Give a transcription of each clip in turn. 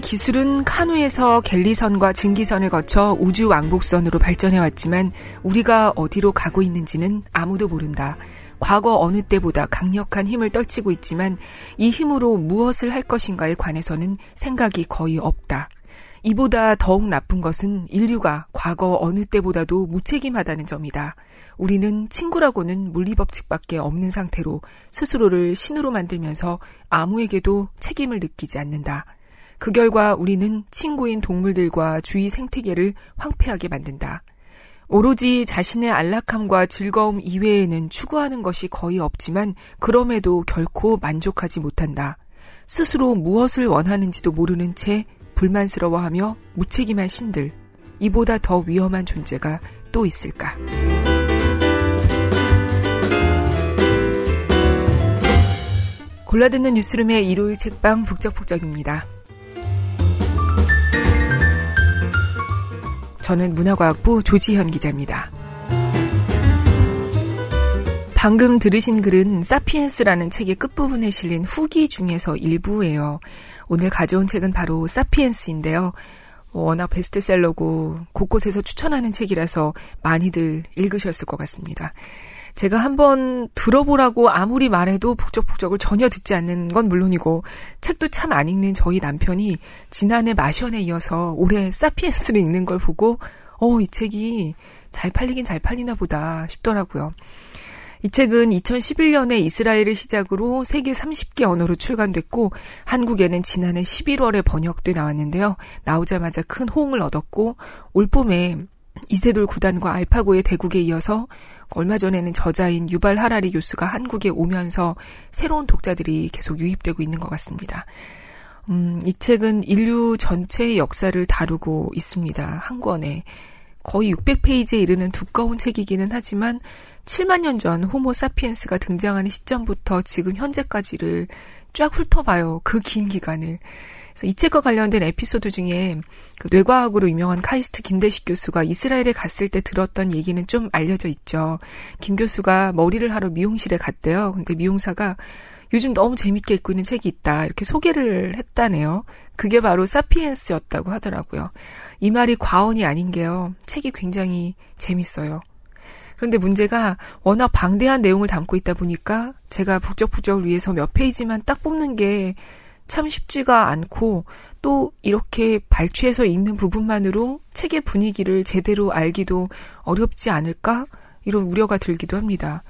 기술은 카누에서 갤리선과 증기선을 거쳐 우주 왕복선으로 발전해왔지만 우리가 어디로 가고 있는지는 아무도 모른다. 과거 어느 때보다 강력한 힘을 떨치고 있지만 이 힘으로 무엇을 할 것인가에 관해서는 생각이 거의 없다. 이보다 더욱 나쁜 것은 인류가 과거 어느 때보다도 무책임하다는 점이다. 우리는 친구라고는 물리법칙밖에 없는 상태로 스스로를 신으로 만들면서 아무에게도 책임을 느끼지 않는다. 그 결과 우리는 친구인 동물들과 주위 생태계를 황폐하게 만든다. 오로지 자신의 안락함과 즐거움 이외에는 추구하는 것이 거의 없지만 그럼에도 결코 만족하지 못한다. 스스로 무엇을 원하는지도 모르는 채 불만스러워하며 무책임한 신들. 이보다 더 위험한 존재가 또 있을까? 골라듣는 뉴스룸의 일요일 책방 북적북적입니다. 저는 문화과학부 조지현 기자입니다. 방금 들으신 글은 사피엔스라는 책의 끝부분에 실린 후기 중에서 일부예요. 오늘 가져온 책은 바로 사피엔스인데요. 워낙 베스트셀러고 곳곳에서 추천하는 책이라서 많이들 읽으셨을 것 같습니다. 제가 한번 들어보라고 아무리 말해도 북적북적을 전혀 듣지 않는 건 물론이고 책도 참 안 읽는 저희 남편이 지난해 마션에 이어서 올해 사피엔스를 읽는 걸 보고 어, 이 책이 잘 팔리긴 잘 팔리나 보다 싶더라고요. 이 책은 2011년에 이스라엘을 시작으로 세계 30개 언어로 출간됐고 한국에는 지난해 11월에 번역돼 나왔는데요. 나오자마자 큰 호응을 얻었고 올 봄에 이세돌 구단과 알파고의 대국에 이어서 얼마 전에는 저자인 유발 하라리 교수가 한국에 오면서 새로운 독자들이 계속 유입되고 있는 것 같습니다. 음, 이 책은 인류 전체의 역사를 다루고 있습니다. 한 권에. 거의 600페이지에 이르는 두꺼운 책이기는 하지만 7만 년 전 호모 사피엔스가 등장하는 시점부터 지금 현재까지를 쫙 훑어봐요. 그 긴 기간을. 이 책과 관련된 에피소드 중에 그 뇌과학으로 유명한 카이스트 김대식 교수가 이스라엘에 갔을 때 들었던 얘기는 좀 알려져 있죠. 김 교수가 머리를 하러 미용실에 갔대요. 근데 미용사가 요즘 너무 재밌게 읽고 있는 책이 있다. 이렇게 소개를 했다네요. 그게 바로 사피엔스였다고 하더라고요. 이 말이 과언이 아닌 게요. 책이 굉장히 재밌어요. 그런데 문제가 워낙 방대한 내용을 담고 있다 보니까 제가 북적북적을 위해서 몇 페이지만 딱 뽑는 게 참 쉽지가 않고 또 이렇게 발췌해서 읽는 부분만으로 책의 분위기를 제대로 알기도 어렵지 않을까? 이런 우려가 들기도 합니다.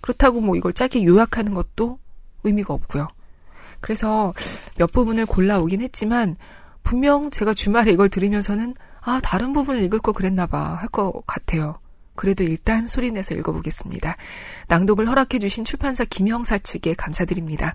그렇다고 뭐 이걸 짧게 요약하는 것도 의미가 없고요. 그래서 몇 부분을 골라오긴 했지만 분명 제가 주말에 이걸 들으면서는 아 다른 부분을 읽을 거 그랬나 봐 할 것 같아요. 그래도 일단 소리내서 읽어보겠습니다. 낭독을 허락해주신 출판사 김형사 측에 감사드립니다.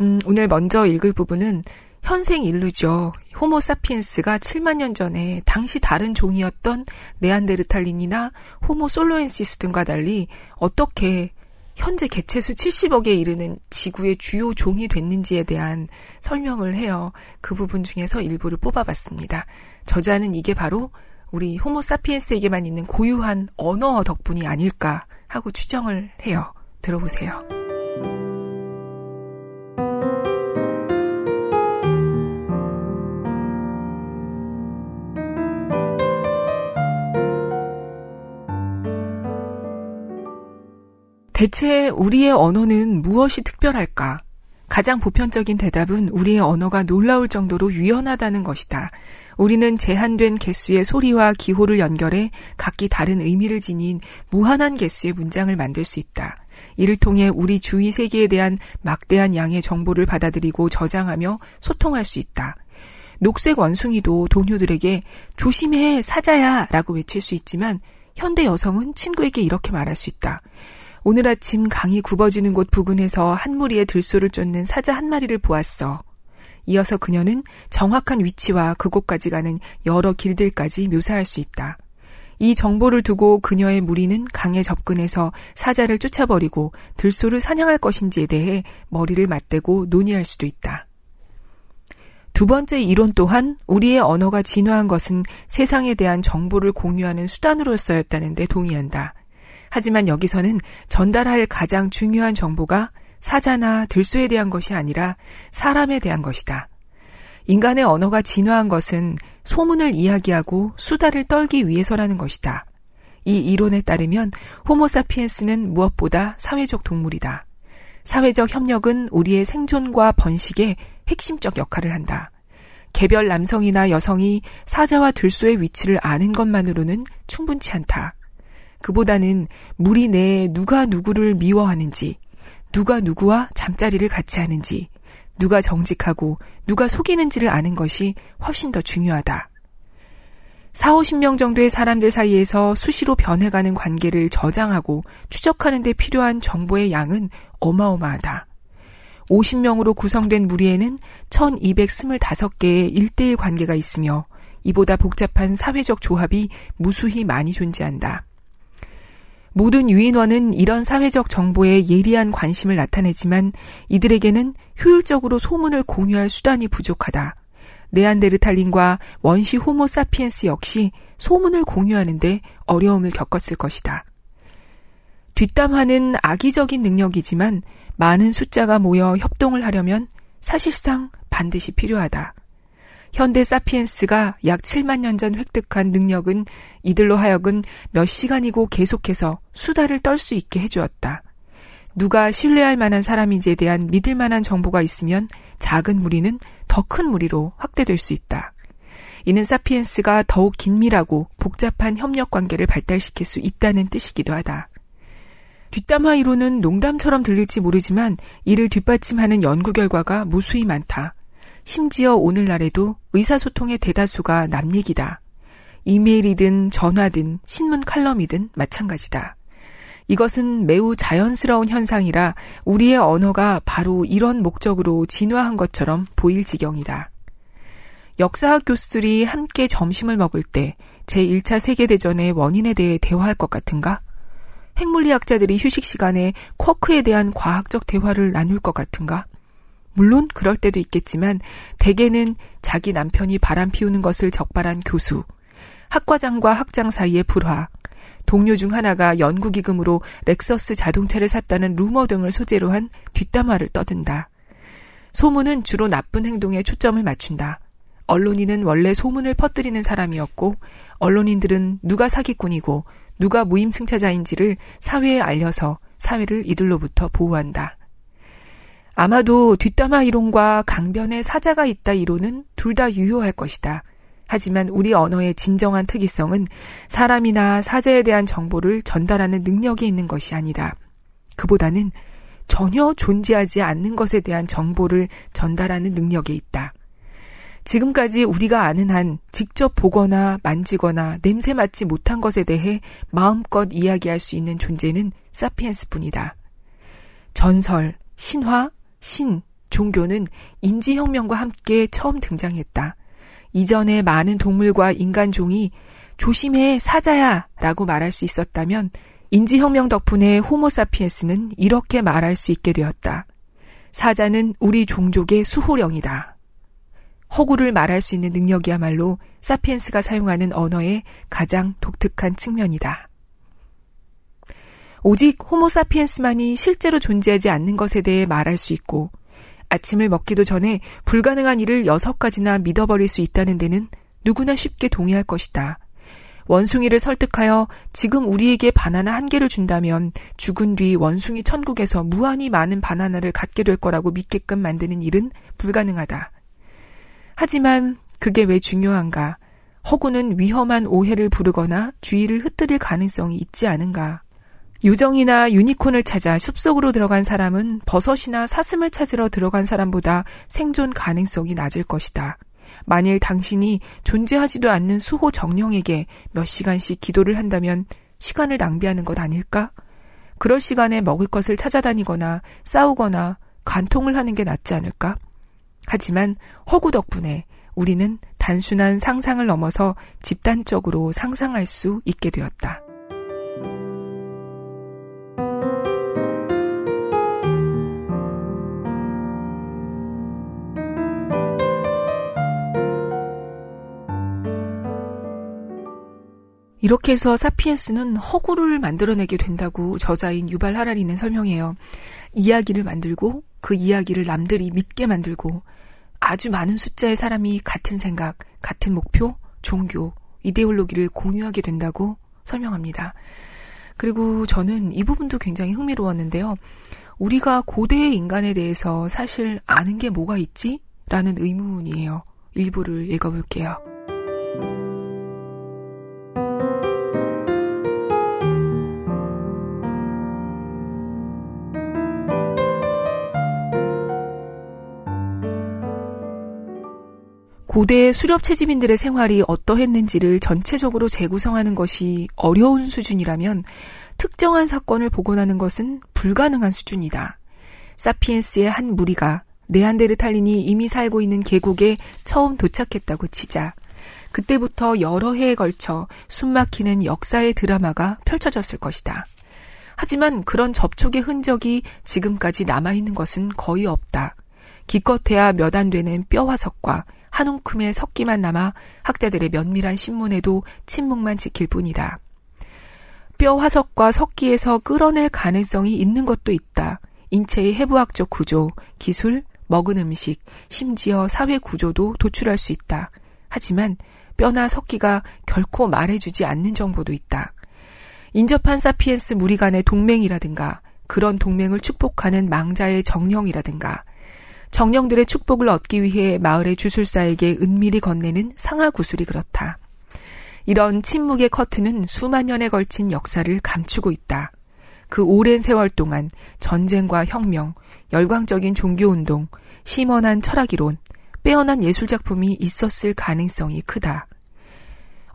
음, 오늘 먼저 읽을 부분은 현생 인류죠. 호모 사피엔스가 7만 년 전에 당시 다른 종이었던 네안데르탈린이나 호모 솔로엔시스 등과 달리 어떻게 현재 개체수 70억에 이르는 지구의 주요 종이 됐는지에 대한 설명을 해요. 그 부분 중에서 일부를 뽑아봤습니다. 저자는 이게 바로 우리 호모 사피엔스에게만 있는 고유한 언어 덕분이 아닐까 하고 추정을 해요. 들어보세요. 대체 우리의 언어는 무엇이 특별할까? 가장 보편적인 대답은 우리의 언어가 놀라울 정도로 유연하다는 것이다. 우리는 제한된 개수의 소리와 기호를 연결해 각기 다른 의미를 지닌 무한한 개수의 문장을 만들 수 있다. 이를 통해 우리 주위 세계에 대한 막대한 양의 정보를 받아들이고 저장하며 소통할 수 있다. 녹색 원숭이도 동료들에게 조심해 사자야 라고 외칠 수 있지만 현대 여성은 친구에게 이렇게 말할 수 있다. 오늘 아침 강이 굽어지는 곳 부근에서 한 무리의 들소를 쫓는 사자 한 마리를 보았어. 이어서 그녀는 정확한 위치와 그곳까지 가는 여러 길들까지 묘사할 수 있다. 이 정보를 두고 그녀의 무리는 강에 접근해서 사자를 쫓아버리고 들소를 사냥할 것인지에 대해 머리를 맞대고 논의할 수도 있다. 두 번째 이론 또한 우리의 언어가 진화한 것은 세상에 대한 정보를 공유하는 수단으로서였다는데 동의한다. 하지만 여기서는 전달할 가장 중요한 정보가 사자나 들소에 대한 것이 아니라 사람에 대한 것이다. 인간의 언어가 진화한 것은 소문을 이야기하고 수다를 떨기 위해서라는 것이다. 이 이론에 따르면 호모사피엔스는 무엇보다 사회적 동물이다. 사회적 협력은 우리의 생존과 번식에 핵심적 역할을 한다. 개별 남성이나 여성이 사자와 들소의 위치를 아는 것만으로는 충분치 않다. 그보다는 무리 내에 누가 누구를 미워하는지, 누가 누구와 잠자리를 같이 하는지, 누가 정직하고 누가 속이는지를 아는 것이 훨씬 더 중요하다. 4, 50명 정도의 사람들 사이에서 수시로 변해가는 관계를 저장하고 추적하는 데 필요한 정보의 양은 어마어마하다. 50명으로 구성된 무리에는 1225개의 1대1 관계가 있으며 이보다 복잡한 사회적 조합이 무수히 많이 존재한다. 모든 유인원은 이런 사회적 정보에 예리한 관심을 나타내지만 이들에게는 효율적으로 소문을 공유할 수단이 부족하다. 네안데르탈린과 원시 호모 사피엔스 역시 소문을 공유하는데 어려움을 겪었을 것이다. 뒷담화는 악의적인 능력이지만 많은 숫자가 모여 협동을 하려면 사실상 반드시 필요하다. 현대 사피엔스가 약 7만 년 전 획득한 능력은 이들로 하여금 몇 시간이고 계속해서 수다를 떨 수 있게 해주었다. 누가 신뢰할 만한 사람인지에 대한 믿을 만한 정보가 있으면 작은 무리는 더 큰 무리로 확대될 수 있다. 이는 사피엔스가 더욱 긴밀하고 복잡한 협력 관계를 발달시킬 수 있다는 뜻이기도 하다. 뒷담화 이론은 농담처럼 들릴지 모르지만 이를 뒷받침하는 연구 결과가 무수히 많다. 심지어 오늘날에도 의사소통의 대다수가 남 얘기다. 이메일이든 전화든 신문 칼럼이든 마찬가지다. 이것은 매우 자연스러운 현상이라 우리의 언어가 바로 이런 목적으로 진화한 것처럼 보일 지경이다. 역사학 교수들이 함께 점심을 먹을 때 제1차 세계대전의 원인에 대해 대화할 것 같은가? 핵물리학자들이 휴식 시간에 쿼크에 대한 과학적 대화를 나눌 것 같은가? 물론 그럴 때도 있겠지만 대개는 자기 남편이 바람 피우는 것을 적발한 교수, 학과장과 학장 사이의 불화, 동료 중 하나가 연구기금으로 렉서스 자동차를 샀다는 루머 등을 소재로 한 뒷담화를 떠든다. 소문은 주로 나쁜 행동에 초점을 맞춘다. 언론인은 원래 소문을 퍼뜨리는 사람이었고, 언론인들은 누가 사기꾼이고 누가 무임승차자인지를 사회에 알려서 사회를 이들로부터 보호한다. 아마도 뒷담화 이론과 강변에 사자가 있다 이론은 둘 다 유효할 것이다. 하지만 우리 언어의 진정한 특이성은 사람이나 사자에 대한 정보를 전달하는 능력이 있는 것이 아니다. 그보다는 전혀 존재하지 않는 것에 대한 정보를 전달하는 능력에 있다. 지금까지 우리가 아는 한 직접 보거나 만지거나 냄새 맡지 못한 것에 대해 마음껏 이야기할 수 있는 존재는 사피엔스 뿐이다. 전설, 신화, 신, 종교는 인지혁명과 함께 처음 등장했다. 이전에 많은 동물과 인간종이 조심해 사자야 라고 말할 수 있었다면 인지혁명 덕분에 호모사피엔스는 이렇게 말할 수 있게 되었다. 사자는 우리 종족의 수호령이다. 허구를 말할 수 있는 능력이야말로 사피엔스가 사용하는 언어의 가장 독특한 측면이다. 오직 호모사피엔스만이 실제로 존재하지 않는 것에 대해 말할 수 있고 아침을 먹기도 전에 불가능한 일을 여섯 가지나 믿어버릴 수 있다는 데는 누구나 쉽게 동의할 것이다. 원숭이를 설득하여 지금 우리에게 바나나 한 개를 준다면 죽은 뒤 원숭이 천국에서 무한히 많은 바나나를 갖게 될 거라고 믿게끔 만드는 일은 불가능하다. 하지만 그게 왜 중요한가? 허구는 위험한 오해를 부르거나 주의를 흩뜨릴 가능성이 있지 않은가? 요정이나 유니콘을 찾아 숲속으로 들어간 사람은 버섯이나 사슴을 찾으러 들어간 사람보다 생존 가능성이 낮을 것이다. 만일 당신이 존재하지도 않는 수호 정령에게 몇 시간씩 기도를 한다면 시간을 낭비하는 것 아닐까? 그럴 시간에 먹을 것을 찾아다니거나 싸우거나 간통을 하는 게 낫지 않을까? 하지만 허구 덕분에 우리는 단순한 상상을 넘어서 집단적으로 상상할 수 있게 되었다. 이렇게 해서 사피엔스는 허구를 만들어내게 된다고 저자인 유발 하라리는 설명해요. 이야기를 만들고 그 이야기를 남들이 믿게 만들고 아주 많은 숫자의 사람이 같은 생각, 같은 목표, 종교, 이데올로기를 공유하게 된다고 설명합니다. 그리고 저는 이 부분도 굉장히 흥미로웠는데요. 우리가 고대의 인간에 대해서 사실 아는 게 뭐가 있지? 라는 의문이에요. 일부를 읽어볼게요. 고대 수렵 채집인들의 생활이 어떠했는지를 전체적으로 재구성하는 것이 어려운 수준이라면 특정한 사건을 복원하는 것은 불가능한 수준이다. 사피엔스의 한 무리가 네안데르탈린이 이미 살고 있는 계곡에 처음 도착했다고 치자 그때부터 여러 해에 걸쳐 숨막히는 역사의 드라마가 펼쳐졌을 것이다. 하지만 그런 접촉의 흔적이 지금까지 남아있는 것은 거의 없다. 기껏해야 몇 안 되는 뼈 화석과 한 움큼의 석기만 남아 학자들의 면밀한 신문에도 침묵만 지킬 뿐이다. 뼈 화석과 석기에서 끌어낼 가능성이 있는 것도 있다. 인체의 해부학적 구조, 기술, 먹은 음식, 심지어 사회 구조도 도출할 수 있다. 하지만 뼈나 석기가 결코 말해주지 않는 정보도 있다. 인접한 사피엔스 무리 간의 동맹이라든가 그런 동맹을 축복하는 망자의 정령이라든가 정령들의 축복을 얻기 위해 마을의 주술사에게 은밀히 건네는 상하 구슬이 그렇다. 이런 침묵의 커튼은 수만 년에 걸친 역사를 감추고 있다. 그 오랜 세월 동안 전쟁과 혁명, 열광적인 종교운동, 심원한 철학이론, 빼어난 예술작품이 있었을 가능성이 크다.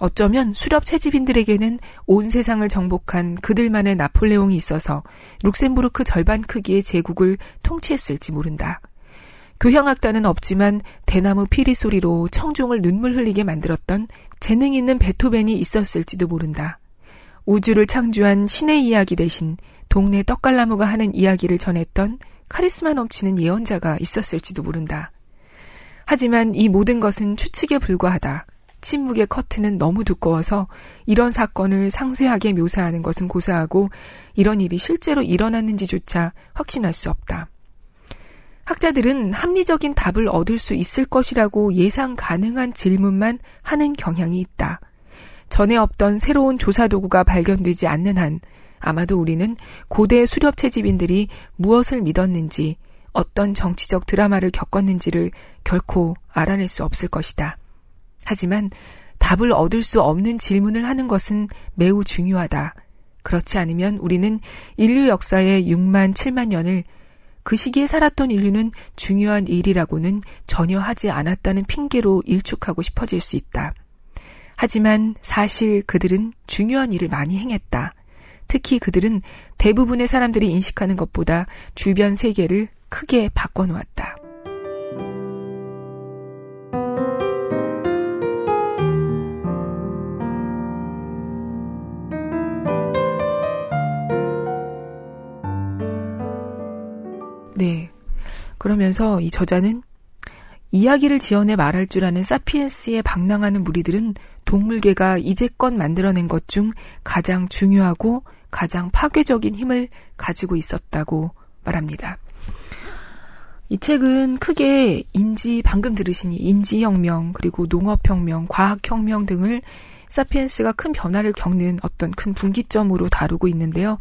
어쩌면 수렵 채집인들에게는 온 세상을 정복한 그들만의 나폴레옹이 있어서 룩셈부르크 절반 크기의 제국을 통치했을지 모른다. 교향악단은 없지만 대나무 피리 소리로 청중을 눈물 흘리게 만들었던 재능 있는 베토벤이 있었을지도 모른다. 우주를 창조한 신의 이야기 대신 동네 떡갈나무가 하는 이야기를 전했던 카리스마 넘치는 예언자가 있었을지도 모른다. 하지만 이 모든 것은 추측에 불과하다. 침묵의 커튼은 너무 두꺼워서 이런 사건을 상세하게 묘사하는 것은 고사하고 이런 일이 실제로 일어났는지조차 확신할 수 없다. 학자들은 합리적인 답을 얻을 수 있을 것이라고 예상 가능한 질문만 하는 경향이 있다. 전에 없던 새로운 조사 도구가 발견되지 않는 한 아마도 우리는 고대 수렵 채집인들이 무엇을 믿었는지 어떤 정치적 드라마를 겪었는지를 결코 알아낼 수 없을 것이다. 하지만 답을 얻을 수 없는 질문을 하는 것은 매우 중요하다. 그렇지 않으면 우리는 인류 역사의 6만 7만 년을 그 시기에 살았던 인류는 중요한 일이라고는 전혀 하지 않았다는 핑계로 일축하고 싶어질 수 있다. 하지만 사실 그들은 중요한 일을 많이 행했다. 특히 그들은 대부분의 사람들이 인식하는 것보다 주변 세계를 크게 바꿔놓았다. 그러면서 이 저자는 이야기를 지어내 말할 줄 아는 사피엔스에 방랑하는 무리들은 동물계가 이제껏 만들어낸 것 중 가장 중요하고 가장 파괴적인 힘을 가지고 있었다고 말합니다. 이 책은 크게 인지, 방금 들으신 인지혁명, 그리고 농업혁명, 과학혁명 등을 사피엔스가 큰 변화를 겪는 어떤 큰 분기점으로 다루고 있는데요.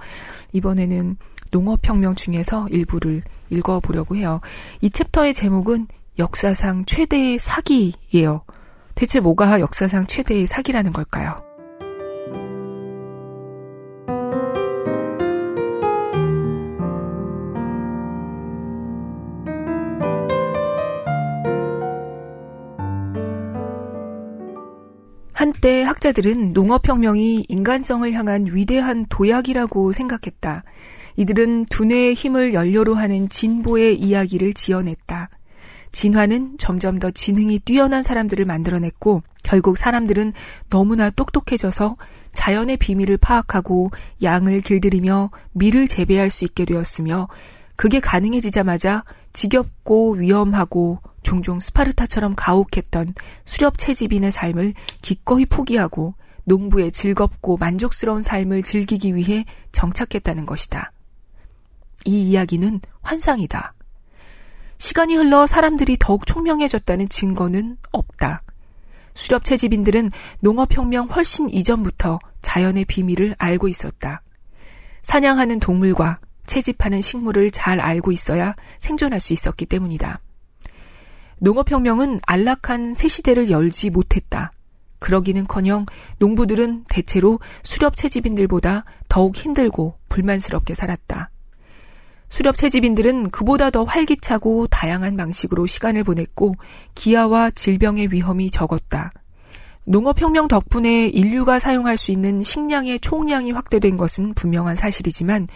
이번에는 농업혁명 중에서 일부를 읽어보려고 해요. 이 챕터의 제목은 역사상 최대의 사기예요. 대체 뭐가 역사상 최대의 사기라는 걸까요? 한때 학자들은 농업혁명이 인간성을 향한 위대한 도약이라고 생각했다. 이들은 두뇌의 힘을 연료로 하는 진보의 이야기를 지어냈다. 진화는 점점 더 지능이 뛰어난 사람들을 만들어냈고 결국 사람들은 너무나 똑똑해져서 자연의 비밀을 파악하고 양을 길들이며 밀을 재배할 수 있게 되었으며 그게 가능해지자마자 지겹고 위험하고 종종 스파르타처럼 가혹했던 수렵 채집인의 삶을 기꺼이 포기하고 농부의 즐겁고 만족스러운 삶을 즐기기 위해 정착했다는 것이다. 이 이야기는 환상이다. 시간이 흘러 사람들이 더욱 총명해졌다는 증거는 없다. 수렵 채집인들은 농업혁명 훨씬 이전부터 자연의 비밀을 알고 있었다. 사냥하는 동물과 채집하는 식물을 잘 알고 있어야 생존할 수 있었기 때문이다. 농업혁명은 안락한 새 시대를 열지 못했다. 그러기는커녕 농부들은 대체로 수렵 채집인들보다 더욱 힘들고 불만스럽게 살았다. 수렵 채집인들은 그보다 더 활기차고 다양한 방식으로 시간을 보냈고 기아와 질병의 위험이 적었다. 농업혁명 덕분에 인류가 사용할 수 있는 식량의 총량이 확대된 것은 분명한 사실이지만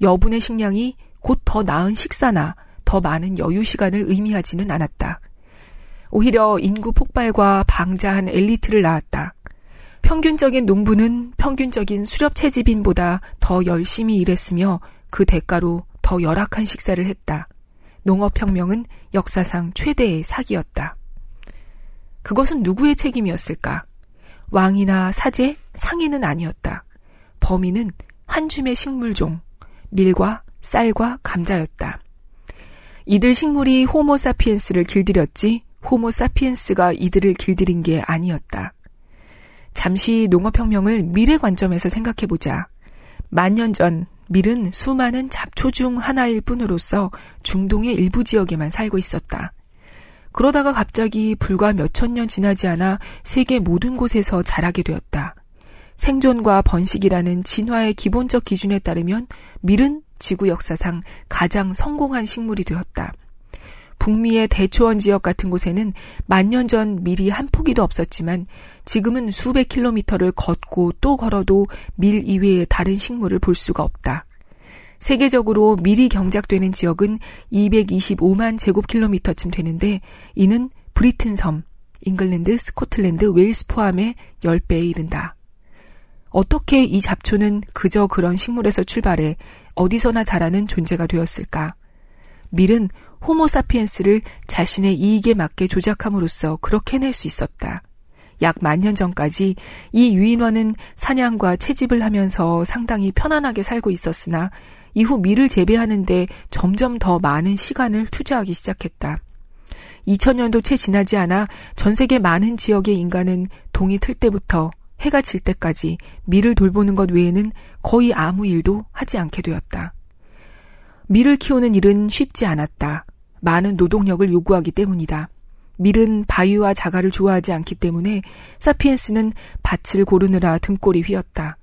여분의 식량이 곧 더 나은 식사나 더 많은 여유 시간을 의미하지는 않았다. 오히려 인구 폭발과 방자한 엘리트를 낳았다. 평균적인 농부는 평균적인 수렵 채집인보다 더 열심히 일했으며 그 대가로 더 열악한 식사를 했다. 농업혁명은 역사상 최대의 사기였다. 그것은 누구의 책임이었을까? 왕이나 사제, 상인은 아니었다. 범인은 한 줌의 식물종, 밀과 쌀과 감자였다. 이들 식물이 호모사피엔스를 길들였지 호모사피엔스가 이들을 길들인 게 아니었다. 잠시 농업혁명을 미래 관점에서 생각해보자. 만년 전 밀은 수많은 잡초 중 하나일 뿐으로서 중동의 일부 지역에만 살고 있었다. 그러다가 갑자기 불과 몇천 년 지나지 않아 세계 모든 곳에서 자라게 되었다. 생존과 번식이라는 진화의 기본적 기준에 따르면 밀은 지구 역사상 가장 성공한 식물이 되었다. 북미의 대초원 지역 같은 곳에는 만년 전 밀이 한 포기도 없었지만 지금은 수백 킬로미터를 걷고 또 걸어도 밀 이외의 다른 식물을 볼 수가 없다. 세계적으로 밀이 경작되는 지역은 225만 제곱킬로미터쯤 되는데 이는 브리튼 섬, 잉글랜드, 스코틀랜드, 웨일스 포함의 10배에 이른다. 어떻게 이 잡초는 그저 그런 식물에서 출발해 어디서나 자라는 존재가 되었을까? 밀은 호모사피엔스를 자신의 이익에 맞게 조작함으로써 그렇게 해낼 수 있었다. 약 만 년 전까지 이 유인원은 사냥과 채집을 하면서 상당히 편안하게 살고 있었으나 이후 밀을 재배하는데 점점 더 많은 시간을 투자하기 시작했다. 2000년도 채 지나지 않아 전 세계 많은 지역의 인간은 동이 틀 때부터 해가 질 때까지 밀을 돌보는 것 외에는 거의 아무 일도 하지 않게 되었다. 밀을 키우는 일은 쉽지 않았다. 많은 노동력을 요구하기 때문이다. 밀은 바위와 자갈을 좋아하지 않기 때문에 사피엔스는 밭을 고르느라 등골이 휘었다.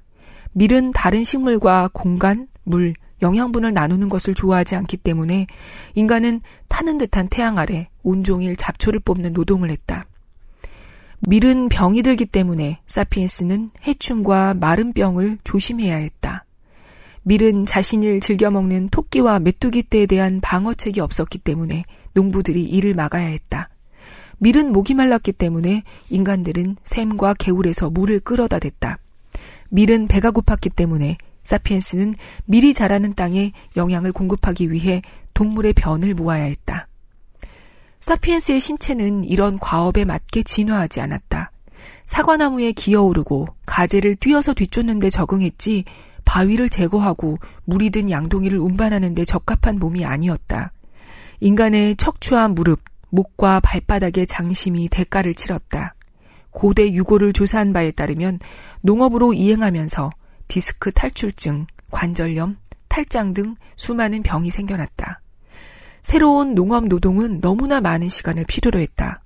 밀은 다른 식물과 공간, 물, 영양분을 나누는 것을 좋아하지 않기 때문에 인간은 타는 듯한 태양 아래 온종일 잡초를 뽑는 노동을 했다. 밀은 병이 들기 때문에 사피엔스는 해충과 마른 병을 조심해야 했다. 밀은 자신을 즐겨 먹는 토끼와 메뚜기 떼에 대한 방어책이 없었기 때문에 농부들이 이를 막아야 했다. 밀은 목이 말랐기 때문에 인간들은 샘과 개울에서 물을 끌어다 댔다. 밀은 배가 고팠기 때문에 사피엔스는 밀이 자라는 땅에 영양을 공급하기 위해 동물의 변을 모아야 했다. 사피엔스의 신체는 이런 과업에 맞게 진화하지 않았다. 사과나무에 기어오르고 가재를 뛰어서 뒤쫓는데 적응했지 바위를 제거하고 물이 든 양동이를 운반하는데 적합한 몸이 아니었다. 인간의 척추와 무릎, 목과 발바닥의 장심이 대가를 치렀다. 고대 유고를 조사한 바에 따르면 농업으로 이행하면서 디스크 탈출증, 관절염, 탈장 등 수많은 병이 생겨났다. 새로운 농업 노동은 너무나 많은 시간을 필요로 했다.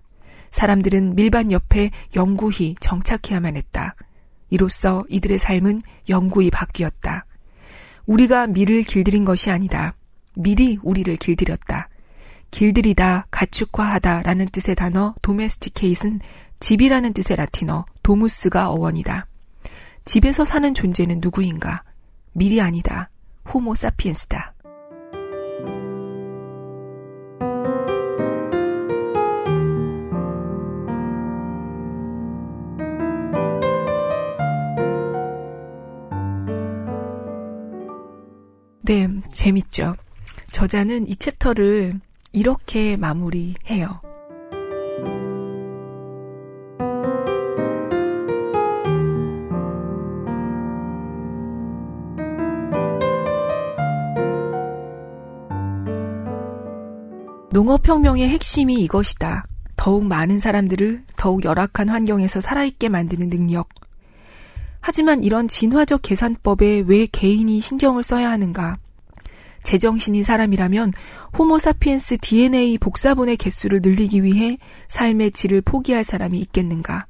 사람들은 밀반 옆에 영구히 정착해야만 했다. 이로써 이들의 삶은 영구히 바뀌었다. 우리가 밀을 길들인 것이 아니다. 밀이 우리를 길들였다. 길들이다, 가축화하다 라는 뜻의 단어 도메스티케이트는 집이라는 뜻의 라틴어 도무스가 어원이다. 집에서 사는 존재는 누구인가? 밀이 아니다. 호모 사피엔스다. 네, 재밌죠. 저자는 이 챕터를 이렇게 마무리해요. 농업혁명의 핵심이 이것이다. 더욱 많은 사람들을 더욱 열악한 환경에서 살아있게 만드는 능력. 하지만 이런 진화적 계산법에 왜 개인이 신경을 써야 하는가? 제정신인 사람이라면 호모사피엔스 DNA 복사본의 개수를 늘리기 위해 삶의 질을 포기할 사람이 있겠는가?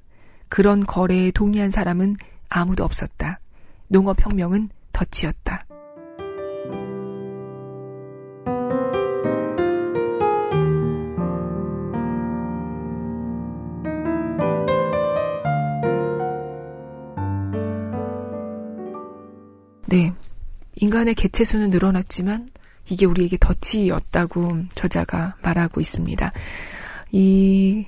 그런 거래에 동의한 사람은 아무도 없었다. 농업혁명은 덫이었다. 인간의 개체수는 늘어났지만 이게 우리에게 덫이었다고 저자가 말하고 있습니다. 이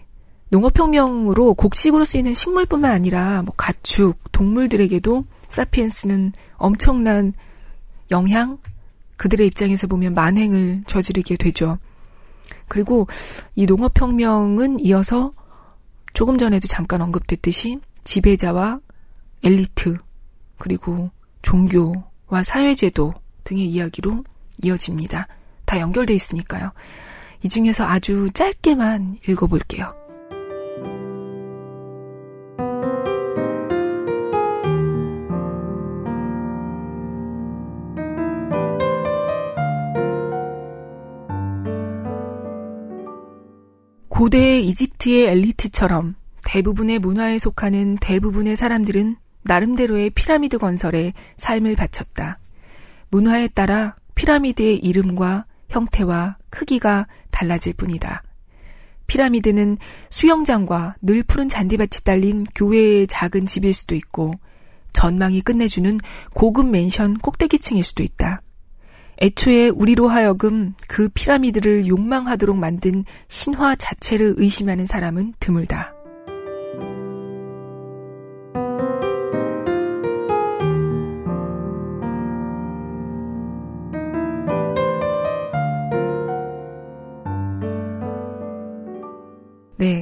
농업혁명으로 곡식으로 쓰이는 식물뿐만 아니라 뭐 가축, 동물들에게도 사피엔스는 엄청난 영향, 그들의 입장에서 보면 만행을 저지르게 되죠. 그리고 이 농업혁명은 이어서 조금 전에도 잠깐 언급됐듯이 지배자와 엘리트, 그리고 종교 와 사회제도 등의 이야기로 이어집니다. 다 연결돼 있으니까요. 이 중에서 아주 짧게만 읽어볼게요. 고대 이집트의 엘리트처럼 대부분의 문화에 속하는 대부분의 사람들은 나름대로의 피라미드 건설에 삶을 바쳤다. 문화에 따라 피라미드의 이름과 형태와 크기가 달라질 뿐이다. 피라미드는 수영장과 늘 푸른 잔디밭이 딸린 교회의 작은 집일 수도 있고 전망이 끝내주는 고급 맨션 꼭대기층일 수도 있다. 애초에 우리로 하여금 그 피라미드를 욕망하도록 만든 신화 자체를 의심하는 사람은 드물다.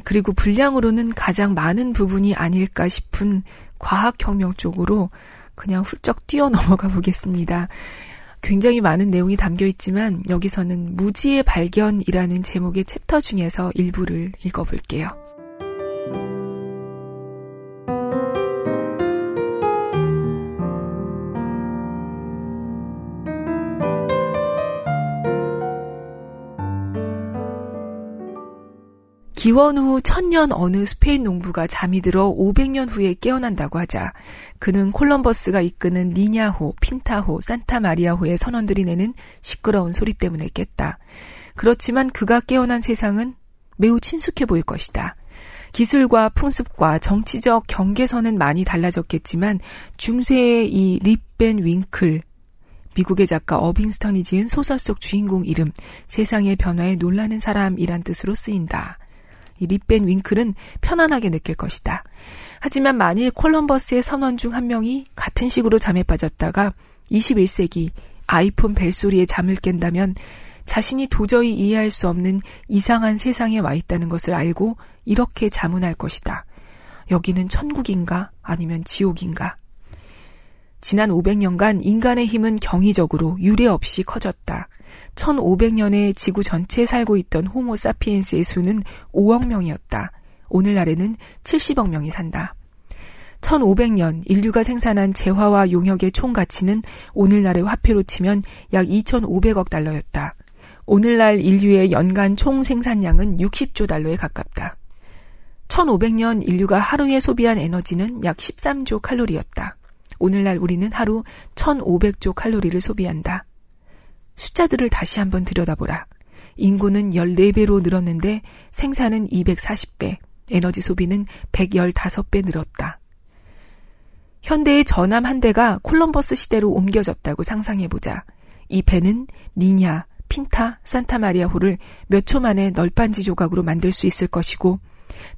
그리고 분량으로는 가장 많은 부분이 아닐까 싶은 과학혁명 쪽으로 그냥 훌쩍 뛰어 넘어가 보겠습니다. 굉장히 많은 내용이 담겨 있지만 여기서는 무지의 발견이라는 제목의 챕터 중에서 일부를 읽어볼게요. 기원 후 천년 어느 스페인 농부가 잠이 들어 500년 후에 깨어난다고 하자 그는 콜럼버스가 이끄는 니냐호, 핀타호, 산타마리아호의 선원들이 내는 시끄러운 소리 때문에 깼다. 그렇지만 그가 깨어난 세상은 매우 친숙해 보일 것이다. 기술과 풍습과 정치적 경계선은 많이 달라졌겠지만 중세의 이 립벤 윙클, 미국의 작가 어빙스턴이 지은 소설 속 주인공 이름, 세상의 변화에 놀라는 사람이란 뜻으로 쓰인다. 이 립벤 윙클은 편안하게 느낄 것이다. 하지만 만일 콜럼버스의 선원 중 한 명이 같은 식으로 잠에 빠졌다가 21세기 아이폰 벨소리에 잠을 깬다면 자신이 도저히 이해할 수 없는 이상한 세상에 와 있다는 것을 알고 이렇게 자문할 것이다. 여기는 천국인가 아니면 지옥인가? 지난 500년간 인간의 힘은 경이적으로 유례 없이 커졌다. 1500년에 지구 전체에 살고 있던 호모 사피엔스의 수는 5억 명이었다. 오늘날에는 70억 명이 산다. 1500년 인류가 생산한 재화와 용역의 총 가치는 오늘날의 화폐로 치면 약 2500억 달러였다. 오늘날 인류의 연간 총 생산량은 60조 달러에 가깝다. 1500년 인류가 하루에 소비한 에너지는 약 13조 칼로리였다. 오늘날 우리는 하루 1500조 칼로리를 소비한다. 숫자들을 다시 한번 들여다보라. 인구는 14배로 늘었는데 생산은 240배, 에너지 소비는 115배 늘었다. 현대의 전함 한 대가 콜럼버스 시대로 옮겨졌다고 상상해보자. 이 배는 니냐, 핀타, 산타마리아호를 몇 초 만에 널빤지 조각으로 만들 수 있을 것이고,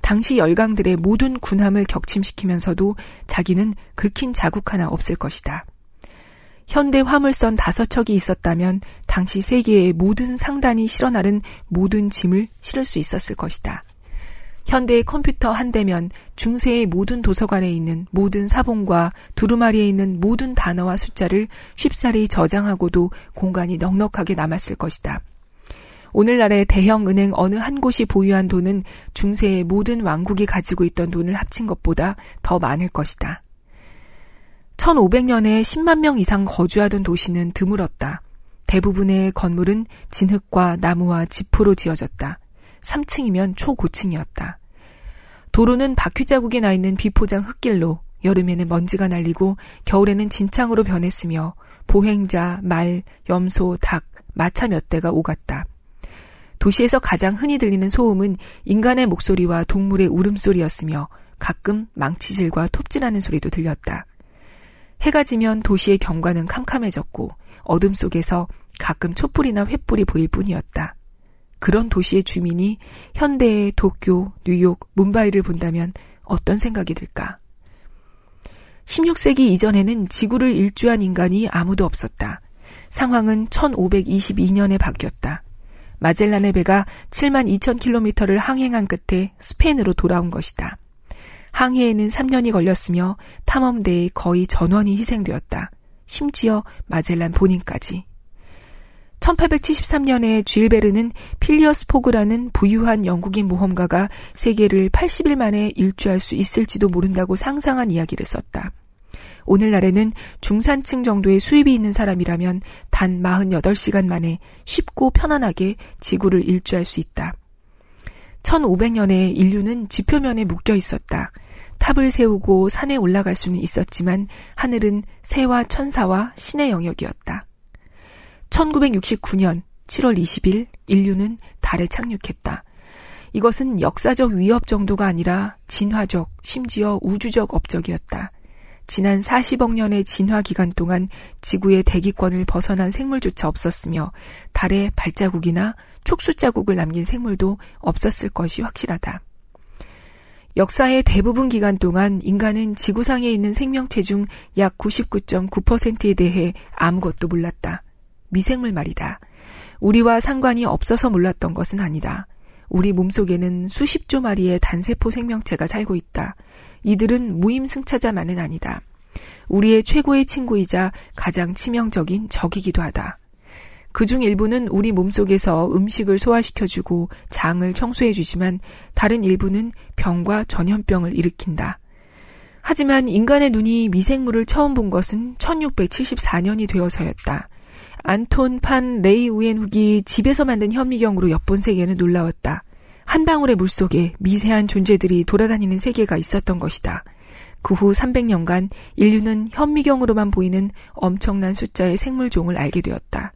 당시 열강들의 모든 군함을 격침시키면서도 자기는 긁힌 자국 하나 없을 것이다. 현대 화물선 다섯 척이 있었다면 당시 세계의 모든 상단이 실어나른 모든 짐을 실을 수 있었을 것이다. 현대의 컴퓨터 한 대면 중세의 모든 도서관에 있는 모든 사본과 두루마리에 있는 모든 단어와 숫자를 쉽사리 저장하고도 공간이 넉넉하게 남았을 것이다. 오늘날의 대형 은행 어느 한 곳이 보유한 돈은 중세의 모든 왕국이 가지고 있던 돈을 합친 것보다 더 많을 것이다. 1500년에 10만 명 이상 거주하던 도시는 드물었다. 대부분의 건물은 진흙과 나무와 지프로 지어졌다. 3층이면 초고층이었다. 도로는 바퀴 자국이 나 있는 비포장 흙길로 여름에는 먼지가 날리고 겨울에는 진창으로 변했으며 보행자, 말, 염소, 닭, 마차 몇 대가 오갔다. 도시에서 가장 흔히 들리는 소음은 인간의 목소리와 동물의 울음소리였으며 가끔 망치질과 톱질하는 소리도 들렸다. 해가 지면 도시의 경관은 캄캄해졌고 어둠 속에서 가끔 촛불이나 횃불이 보일 뿐이었다. 그런 도시의 주민이 현대의 도쿄, 뉴욕, 문바이를 본다면 어떤 생각이 들까? 16세기 이전에는 지구를 일주한 인간이 아무도 없었다. 상황은 1522년에 바뀌었다. 마젤란의 배가 7만 2천 킬로미터를 항행한 끝에 스페인으로 돌아온 것이다. 항해에는 3년이 걸렸으며 탐험대에 거의 전원이 희생되었다. 심지어 마젤란 본인까지. 1873년에 쥘 베른은 필리어스 포그라는 부유한 영국인 모험가가 세계를 80일 만에 일주할 수 있을지도 모른다고 상상한 이야기를 썼다. 오늘날에는 중산층 정도의 수입이 있는 사람이라면 단 48시간 만에 쉽고 편안하게 지구를 일주할 수 있다. 1500년에 인류는 지표면에 묶여 있었다. 탑을 세우고 산에 올라갈 수는 있었지만 하늘은 새와 천사와 신의 영역이었다. 1969년 7월 20일 인류는 달에 착륙했다. 이것은 역사적 위협 정도가 아니라 진화적, 심지어 우주적 업적이었다. 지난 40억 년의 진화 기간 동안 지구의 대기권을 벗어난 생물조차 없었으며 달에 발자국이나 촉수 자국을 남긴 생물도 없었을 것이 확실하다. 역사의 대부분 기간 동안 인간은 지구상에 있는 생명체 중 약 99.9%에 대해 아무것도 몰랐다. 미생물 말이다. 우리와 상관이 없어서 몰랐던 것은 아니다. 우리 몸속에는 수십 조 마리의 단세포 생명체가 살고 있다. 이들은 무임승차자만은 아니다. 우리의 최고의 친구이자 가장 치명적인 적이기도 하다. 그중 일부는 우리 몸속에서 음식을 소화시켜주고 장을 청소해주지만 다른 일부는 병과 전염병을 일으킨다. 하지만 인간의 눈이 미생물을 처음 본 것은 1674년이 되어서였다. 안톤 판 레이 우엔 훅이 집에서 만든 현미경으로 엿본 세계는 놀라웠다. 한 방울의 물 속에 미세한 존재들이 돌아다니는 세계가 있었던 것이다. 그 후 300년간 인류는 현미경으로만 보이는 엄청난 숫자의 생물종을 알게 되었다.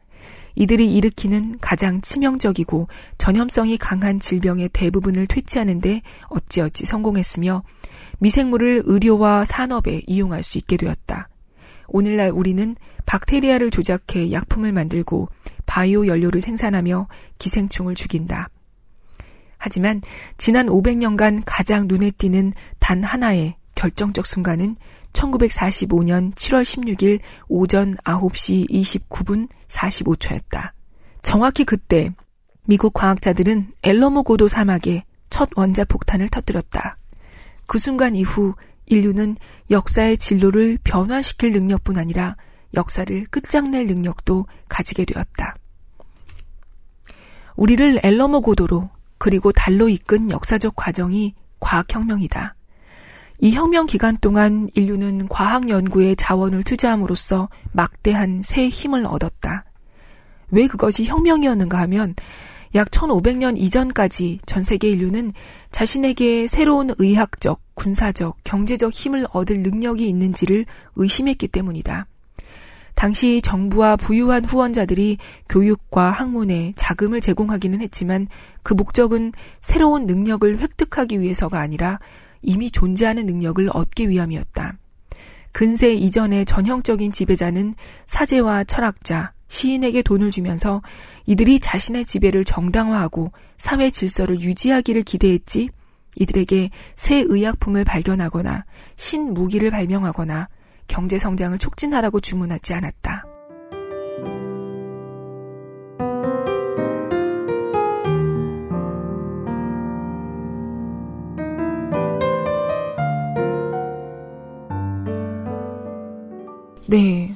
이들이 일으키는 가장 치명적이고 전염성이 강한 질병의 대부분을 퇴치하는데 어찌어찌 성공했으며 미생물을 의료와 산업에 이용할 수 있게 되었다. 오늘날 우리는 박테리아를 조작해 약품을 만들고 바이오 연료를 생산하며 기생충을 죽인다. 하지만 지난 500년간 가장 눈에 띄는 단 하나의 결정적 순간은 1945년 7월 16일 오전 9시 29분 45초였다. 정확히 그때 미국 과학자들은 엘러모 고도 사막에 첫 원자 폭탄을 터뜨렸다. 그 순간 이후 인류는 역사의 진로를 변화시킬 능력뿐 아니라 역사를 끝장낼 능력도 가지게 되었다. 우리를 엘러모 고도로 그리고 달로 이끈 역사적 과정이 과학혁명이다. 이 혁명 기간 동안 인류는 과학 연구에 자원을 투자함으로써 막대한 새 힘을 얻었다. 왜 그것이 혁명이었는가 하면 약 1500년 이전까지 전 세계 인류는 자신에게 새로운 의학적, 군사적, 경제적 힘을 얻을 능력이 있는지를 의심했기 때문이다. 당시 정부와 부유한 후원자들이 교육과 학문에 자금을 제공하기는 했지만 그 목적은 새로운 능력을 획득하기 위해서가 아니라 이미 존재하는 능력을 얻기 위함이었다. 근세 이전의 전형적인 지배자는 사제와 철학자, 시인에게 돈을 주면서 이들이 자신의 지배를 정당화하고 사회 질서를 유지하기를 기대했지 이들에게 새 의약품을 발견하거나 신무기를 발명하거나 경제 성장을 촉진하라고 주문하지 않았다. 네.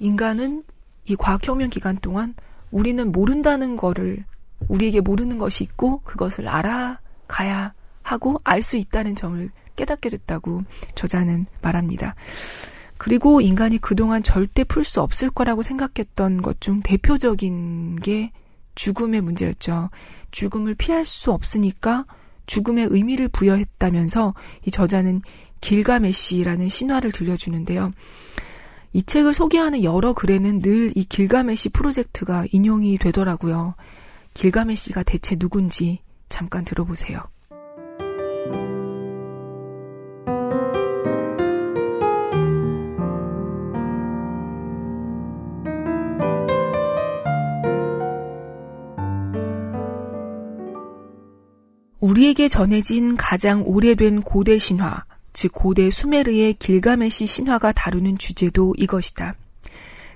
인간은 이 과학혁명 기간 동안 우리는 모른다는 거를 우리에게 모르는 것이 있고 그것을 알아가야 하고 알 수 있다는 점을 깨닫게 됐다고 저자는 말합니다. 그리고 인간이 그동안 절대 풀 수 없을 거라고 생각했던 것 중 대표적인 게 죽음의 문제였죠. 죽음을 피할 수 없으니까 죽음의 의미를 부여했다면서 이 저자는 길가메시라는 신화를 들려주는데요. 이 책을 소개하는 여러 글에는 늘 이 길가메시 프로젝트가 인용이 되더라고요. 길가메시가 대체 누군지 잠깐 들어보세요. 우리에게 전해진 가장 오래된 고대 신화, 즉 고대 수메르의 길가메시 신화가 다루는 주제도 이것이다.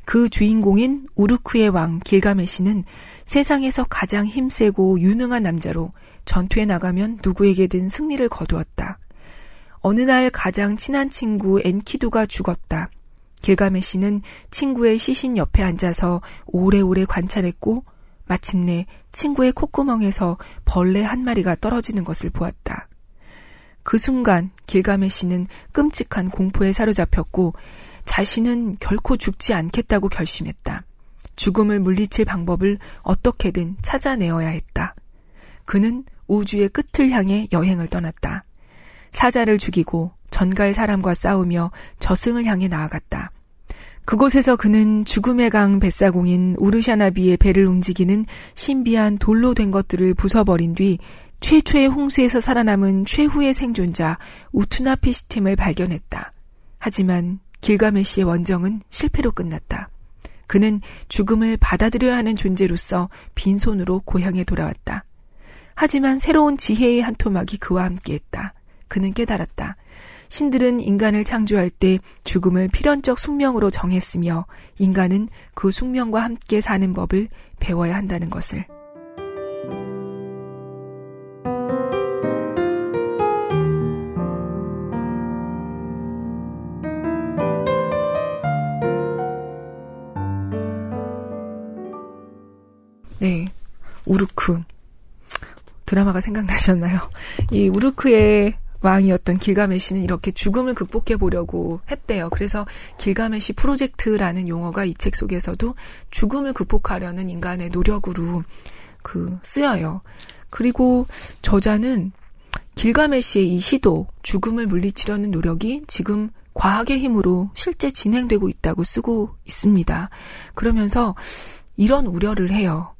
그 주인공인 우르크의 왕 길가메시는 세상에서 가장 힘세고 유능한 남자로 전투에 나가면 누구에게든 승리를 거두었다. 어느 날 가장 친한 친구 엔키두가 죽었다. 길가메시는 친구의 시신 옆에 앉아서 오래오래 관찰했고 마침내 친구의 콧구멍에서 벌레 한 마리가 떨어지는 것을 보았다. 그 순간 길가메시는 끔찍한 공포에 사로잡혔고 자신은 결코 죽지 않겠다고 결심했다. 죽음을 물리칠 방법을 어떻게든 찾아내어야 했다. 그는 우주의 끝을 향해 여행을 떠났다. 사자를 죽이고 전갈 사람과 싸우며 저승을 향해 나아갔다. 그곳에서 그는 죽음의 강 뱃사공인 우르샤나비의 배를 움직이는 신비한 돌로 된 것들을 부숴버린 뒤 최초의 홍수에서 살아남은 최후의 생존자 우투나피시템을 발견했다. 하지만 길가메시의 원정은 실패로 끝났다. 그는 죽음을 받아들여야 하는 존재로서 빈손으로 고향에 돌아왔다. 하지만 새로운 지혜의 한 토막이 그와 함께했다. 그는 깨달았다. 신들은 인간을 창조할 때 죽음을 필연적 숙명으로 정했으며 인간은 그 숙명과 함께 사는 법을 배워야 한다는 것을. 네. 우르크. 드라마가 생각나셨나요? 이 우르크의 왕이었던 길가메시는 이렇게 죽음을 극복해 보려고 했대요. 그래서 길가메시 프로젝트라는 용어가 이 책 속에서도 죽음을 극복하려는 인간의 노력으로 그 쓰여요. 그리고 저자는 길가메시의 이 시도, 죽음을 물리치려는 노력이 지금 과학의 힘으로 실제 진행되고 있다고 쓰고 있습니다. 그러면서 이런 우려를 해요.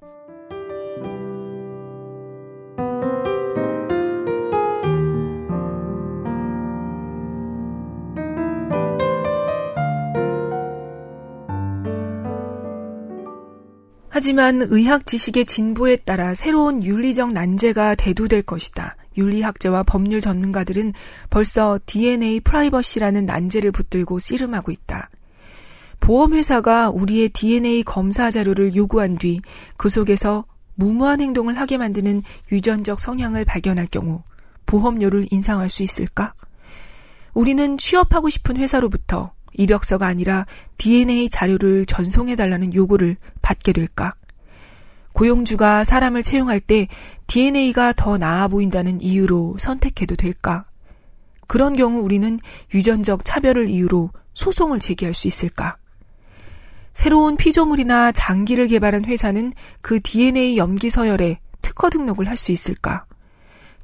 하지만 의학 지식의 진보에 따라 새로운 윤리적 난제가 대두될 것이다. 윤리학자와 법률 전문가들은 벌써 DNA 프라이버시라는 난제를 붙들고 씨름하고 있다. 보험회사가 우리의 DNA 검사 자료를 요구한 뒤 그 속에서 무모한 행동을 하게 만드는 유전적 성향을 발견할 경우 보험료를 인상할 수 있을까? 우리는 취업하고 싶은 회사로부터 이력서가 아니라 DNA 자료를 전송해달라는 요구를 받게 될까? 고용주가 사람을 채용할 때 DNA가 더 나아 보인다는 이유로 선택해도 될까? 그런 경우 우리는 유전적 차별을 이유로 소송을 제기할 수 있을까? 새로운 피조물이나 장기를 개발한 회사는 그 DNA 염기 서열에 특허 등록을 할 수 있을까?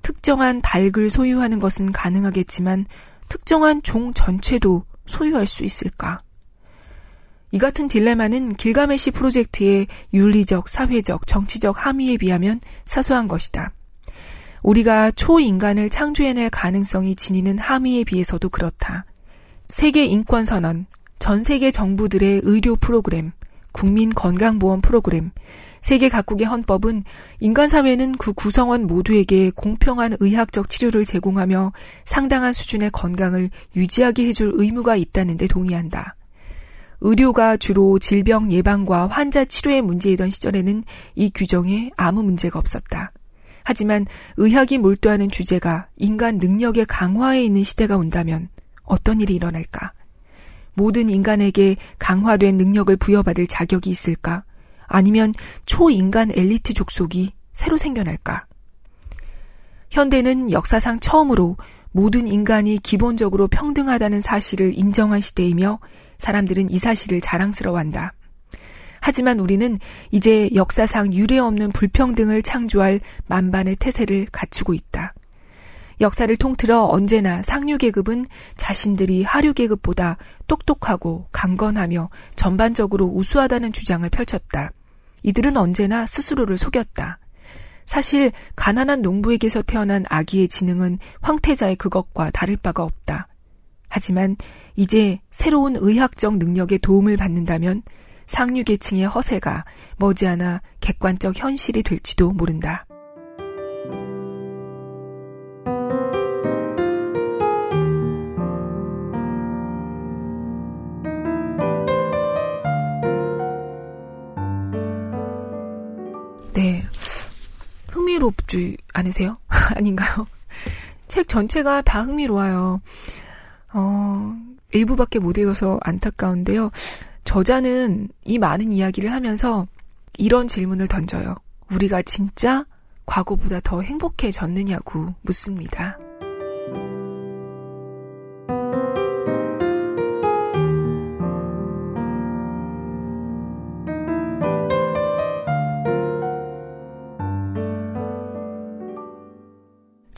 특정한 닭을 소유하는 것은 가능하겠지만 특정한 종 전체도 소유할 수 있을까? 이 같은 딜레마는 길가메시 프로젝트의 윤리적, 사회적, 정치적 함의에 비하면 사소한 것이다. 우리가 초인간을 창조해낼 가능성이 지니는 함의에 비해서도 그렇다. 세계 인권 선언, 전 세계 정부들의 의료 프로그램, 국민 건강보험 프로그램, 세계 각국의 헌법은 인간 사회는 그 구성원 모두에게 공평한 의학적 치료를 제공하며 상당한 수준의 건강을 유지하게 해줄 의무가 있다는 데 동의한다. 의료가 주로 질병 예방과 환자 치료의 문제이던 시절에는 이 규정에 아무 문제가 없었다. 하지만 의학이 몰두하는 주제가 인간 능력의 강화에 있는 시대가 온다면 어떤 일이 일어날까? 모든 인간에게 강화된 능력을 부여받을 자격이 있을까? 아니면 초인간 엘리트 족속이 새로 생겨날까? 현대는 역사상 처음으로 모든 인간이 기본적으로 평등하다는 사실을 인정한 시대이며 사람들은 이 사실을 자랑스러워한다. 하지만 우리는 이제 역사상 유례 없는 불평등을 창조할 만반의 태세를 갖추고 있다. 역사를 통틀어 언제나 상류계급은 자신들이 하류계급보다 똑똑하고 강건하며 전반적으로 우수하다는 주장을 펼쳤다. 이들은 언제나 스스로를 속였다. 사실 가난한 농부에게서 태어난 아기의 지능은 황태자의 그것과 다를 바가 없다. 하지만 이제 새로운 의학적 능력의 도움을 받는다면 상류 계층의 허세가 머지않아 객관적 현실이 될지도 모른다. 않으세요? 아닌가요? 책 전체가 다 흥미로워요. 어, 일부밖에 못 읽어서 안타까운데요. 저자는 이 많은 이야기를 하면서 이런 질문을 던져요. 우리가 진짜 과거보다 더 행복해졌느냐고 묻습니다.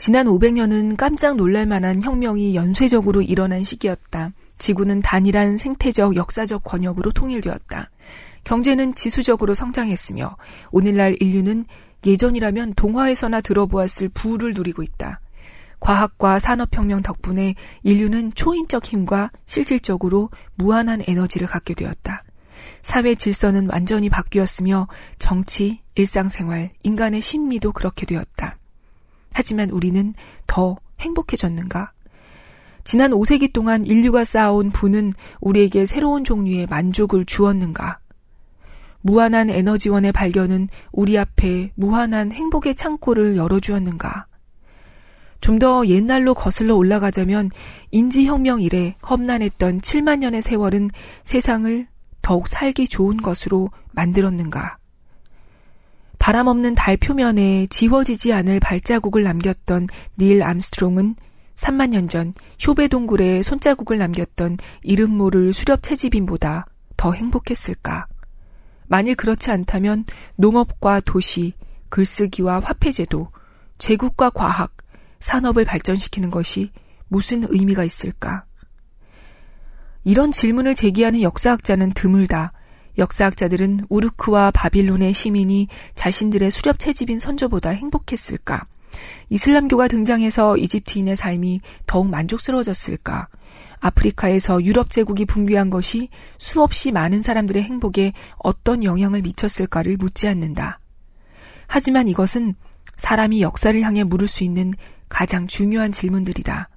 지난 500년은 깜짝 놀랄 만한 혁명이 연쇄적으로 일어난 시기였다. 지구는 단일한 생태적 역사적 권역으로 통일되었다. 경제는 지수적으로 성장했으며 오늘날 인류는 예전이라면 동화에서나 들어보았을 부를 누리고 있다. 과학과 산업혁명 덕분에 인류는 초인적 힘과 실질적으로 무한한 에너지를 갖게 되었다. 사회 질서는 완전히 바뀌었으며 정치, 일상생활, 인간의 심리도 그렇게 되었다. 하지만 우리는 더 행복해졌는가? 지난 5세기 동안 인류가 쌓아온 부는 우리에게 새로운 종류의 만족을 주었는가? 무한한 에너지원의 발견은 우리 앞에 무한한 행복의 창고를 열어주었는가? 좀 더 옛날로 거슬러 올라가자면 인지혁명 이래 험난했던 7만 년의 세월은 세상을 더욱 살기 좋은 것으로 만들었는가? 바람 없는 달 표면에 지워지지 않을 발자국을 남겼던 닐 암스트롱은 3만 년 전 쇼베 동굴에 손자국을 남겼던 이름 모를 수렵 채집인보다 더 행복했을까? 만일 그렇지 않다면 농업과 도시, 글쓰기와 화폐제도, 제국과 과학, 산업을 발전시키는 것이 무슨 의미가 있을까? 이런 질문을 제기하는 역사학자는 드물다. 역사학자들은 우르크와 바빌론의 시민이 자신들의 수렵 채집인 선조보다 행복했을까? 이슬람교가 등장해서 이집트인의 삶이 더욱 만족스러워졌을까? 아프리카에서 유럽 제국이 붕괴한 것이 수없이 많은 사람들의 행복에 어떤 영향을 미쳤을까를 묻지 않는다. 하지만 이것은 사람이 역사를 향해 물을 수 있는 가장 중요한 질문들이다.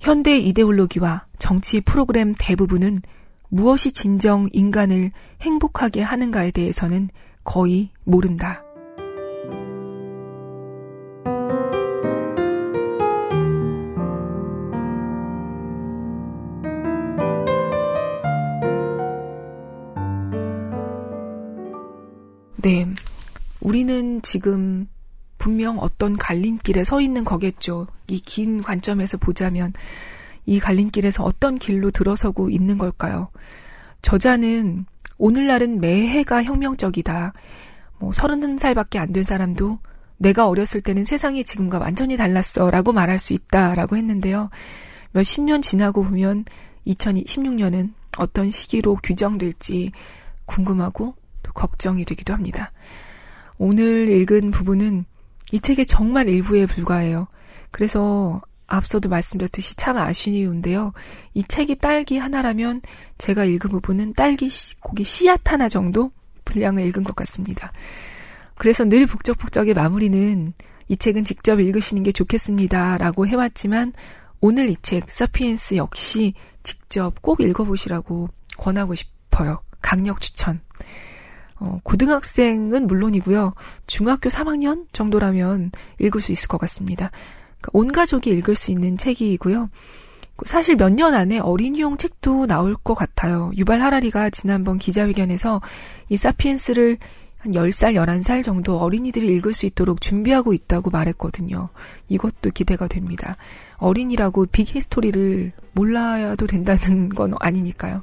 현대 이데올로기와 정치 프로그램 대부분은 무엇이 진정 인간을 행복하게 하는가에 대해서는 거의 모른다. 네. 우리는 지금 분명 어떤 갈림길에 서 있는 거겠죠. 이 긴 관점에서 보자면 이 갈림길에서 어떤 길로 들어서고 있는 걸까요? 저자는 오늘날은 매해가 혁명적이다. 뭐 서른 살밖에 안 된 사람도 내가 어렸을 때는 세상이 지금과 완전히 달랐어 라고 말할 수 있다라고 했는데요. 몇 십 년 지나고 보면 2016년은 어떤 시기로 규정될지 궁금하고 또 걱정이 되기도 합니다. 오늘 읽은 부분은 이 책의 정말 일부에 불과해요. 그래서 앞서도 말씀드렸듯이 참 아쉬운데요. 이 책이 딸기 하나라면 제가 읽은 부분은 딸기 고기 씨앗 하나 정도 분량을 읽은 것 같습니다. 그래서 늘 북적북적의 마무리는 이 책은 직접 읽으시는 게 좋겠습니다. 라고 해왔지만 오늘 이 책, 사피엔스 역시 직접 꼭 읽어보시라고 권하고 싶어요. 강력 추천. 어, 고등학생은 물론이고요. 중학교 3학년 정도라면 읽을 수 있을 것 같습니다. 그러니까 온 가족이 읽을 수 있는 책이고요. 사실 몇 년 안에 어린이용 책도 나올 것 같아요. 유발 하라리가 지난번 기자회견에서 이 사피엔스를 한 10살, 11살 정도 어린이들이 읽을 수 있도록 준비하고 있다고 말했거든요. 이것도 기대가 됩니다. 어린이라고 빅 히스토리를 몰라도 된다는 건 아니니까요.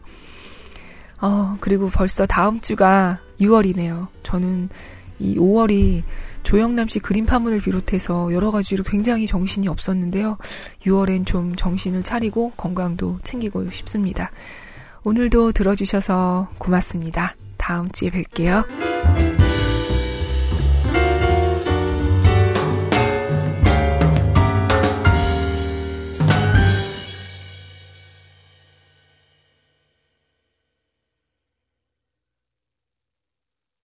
어, 그리고 벌써 다음 주가 6월이네요. 저는 이 5월이 조영남 씨 그림 파문을 비롯해서 여러 가지로 굉장히 정신이 없었는데요. 6월엔 좀 정신을 차리고 건강도 챙기고 싶습니다. 오늘도 들어주셔서 고맙습니다. 다음 주에 뵐게요.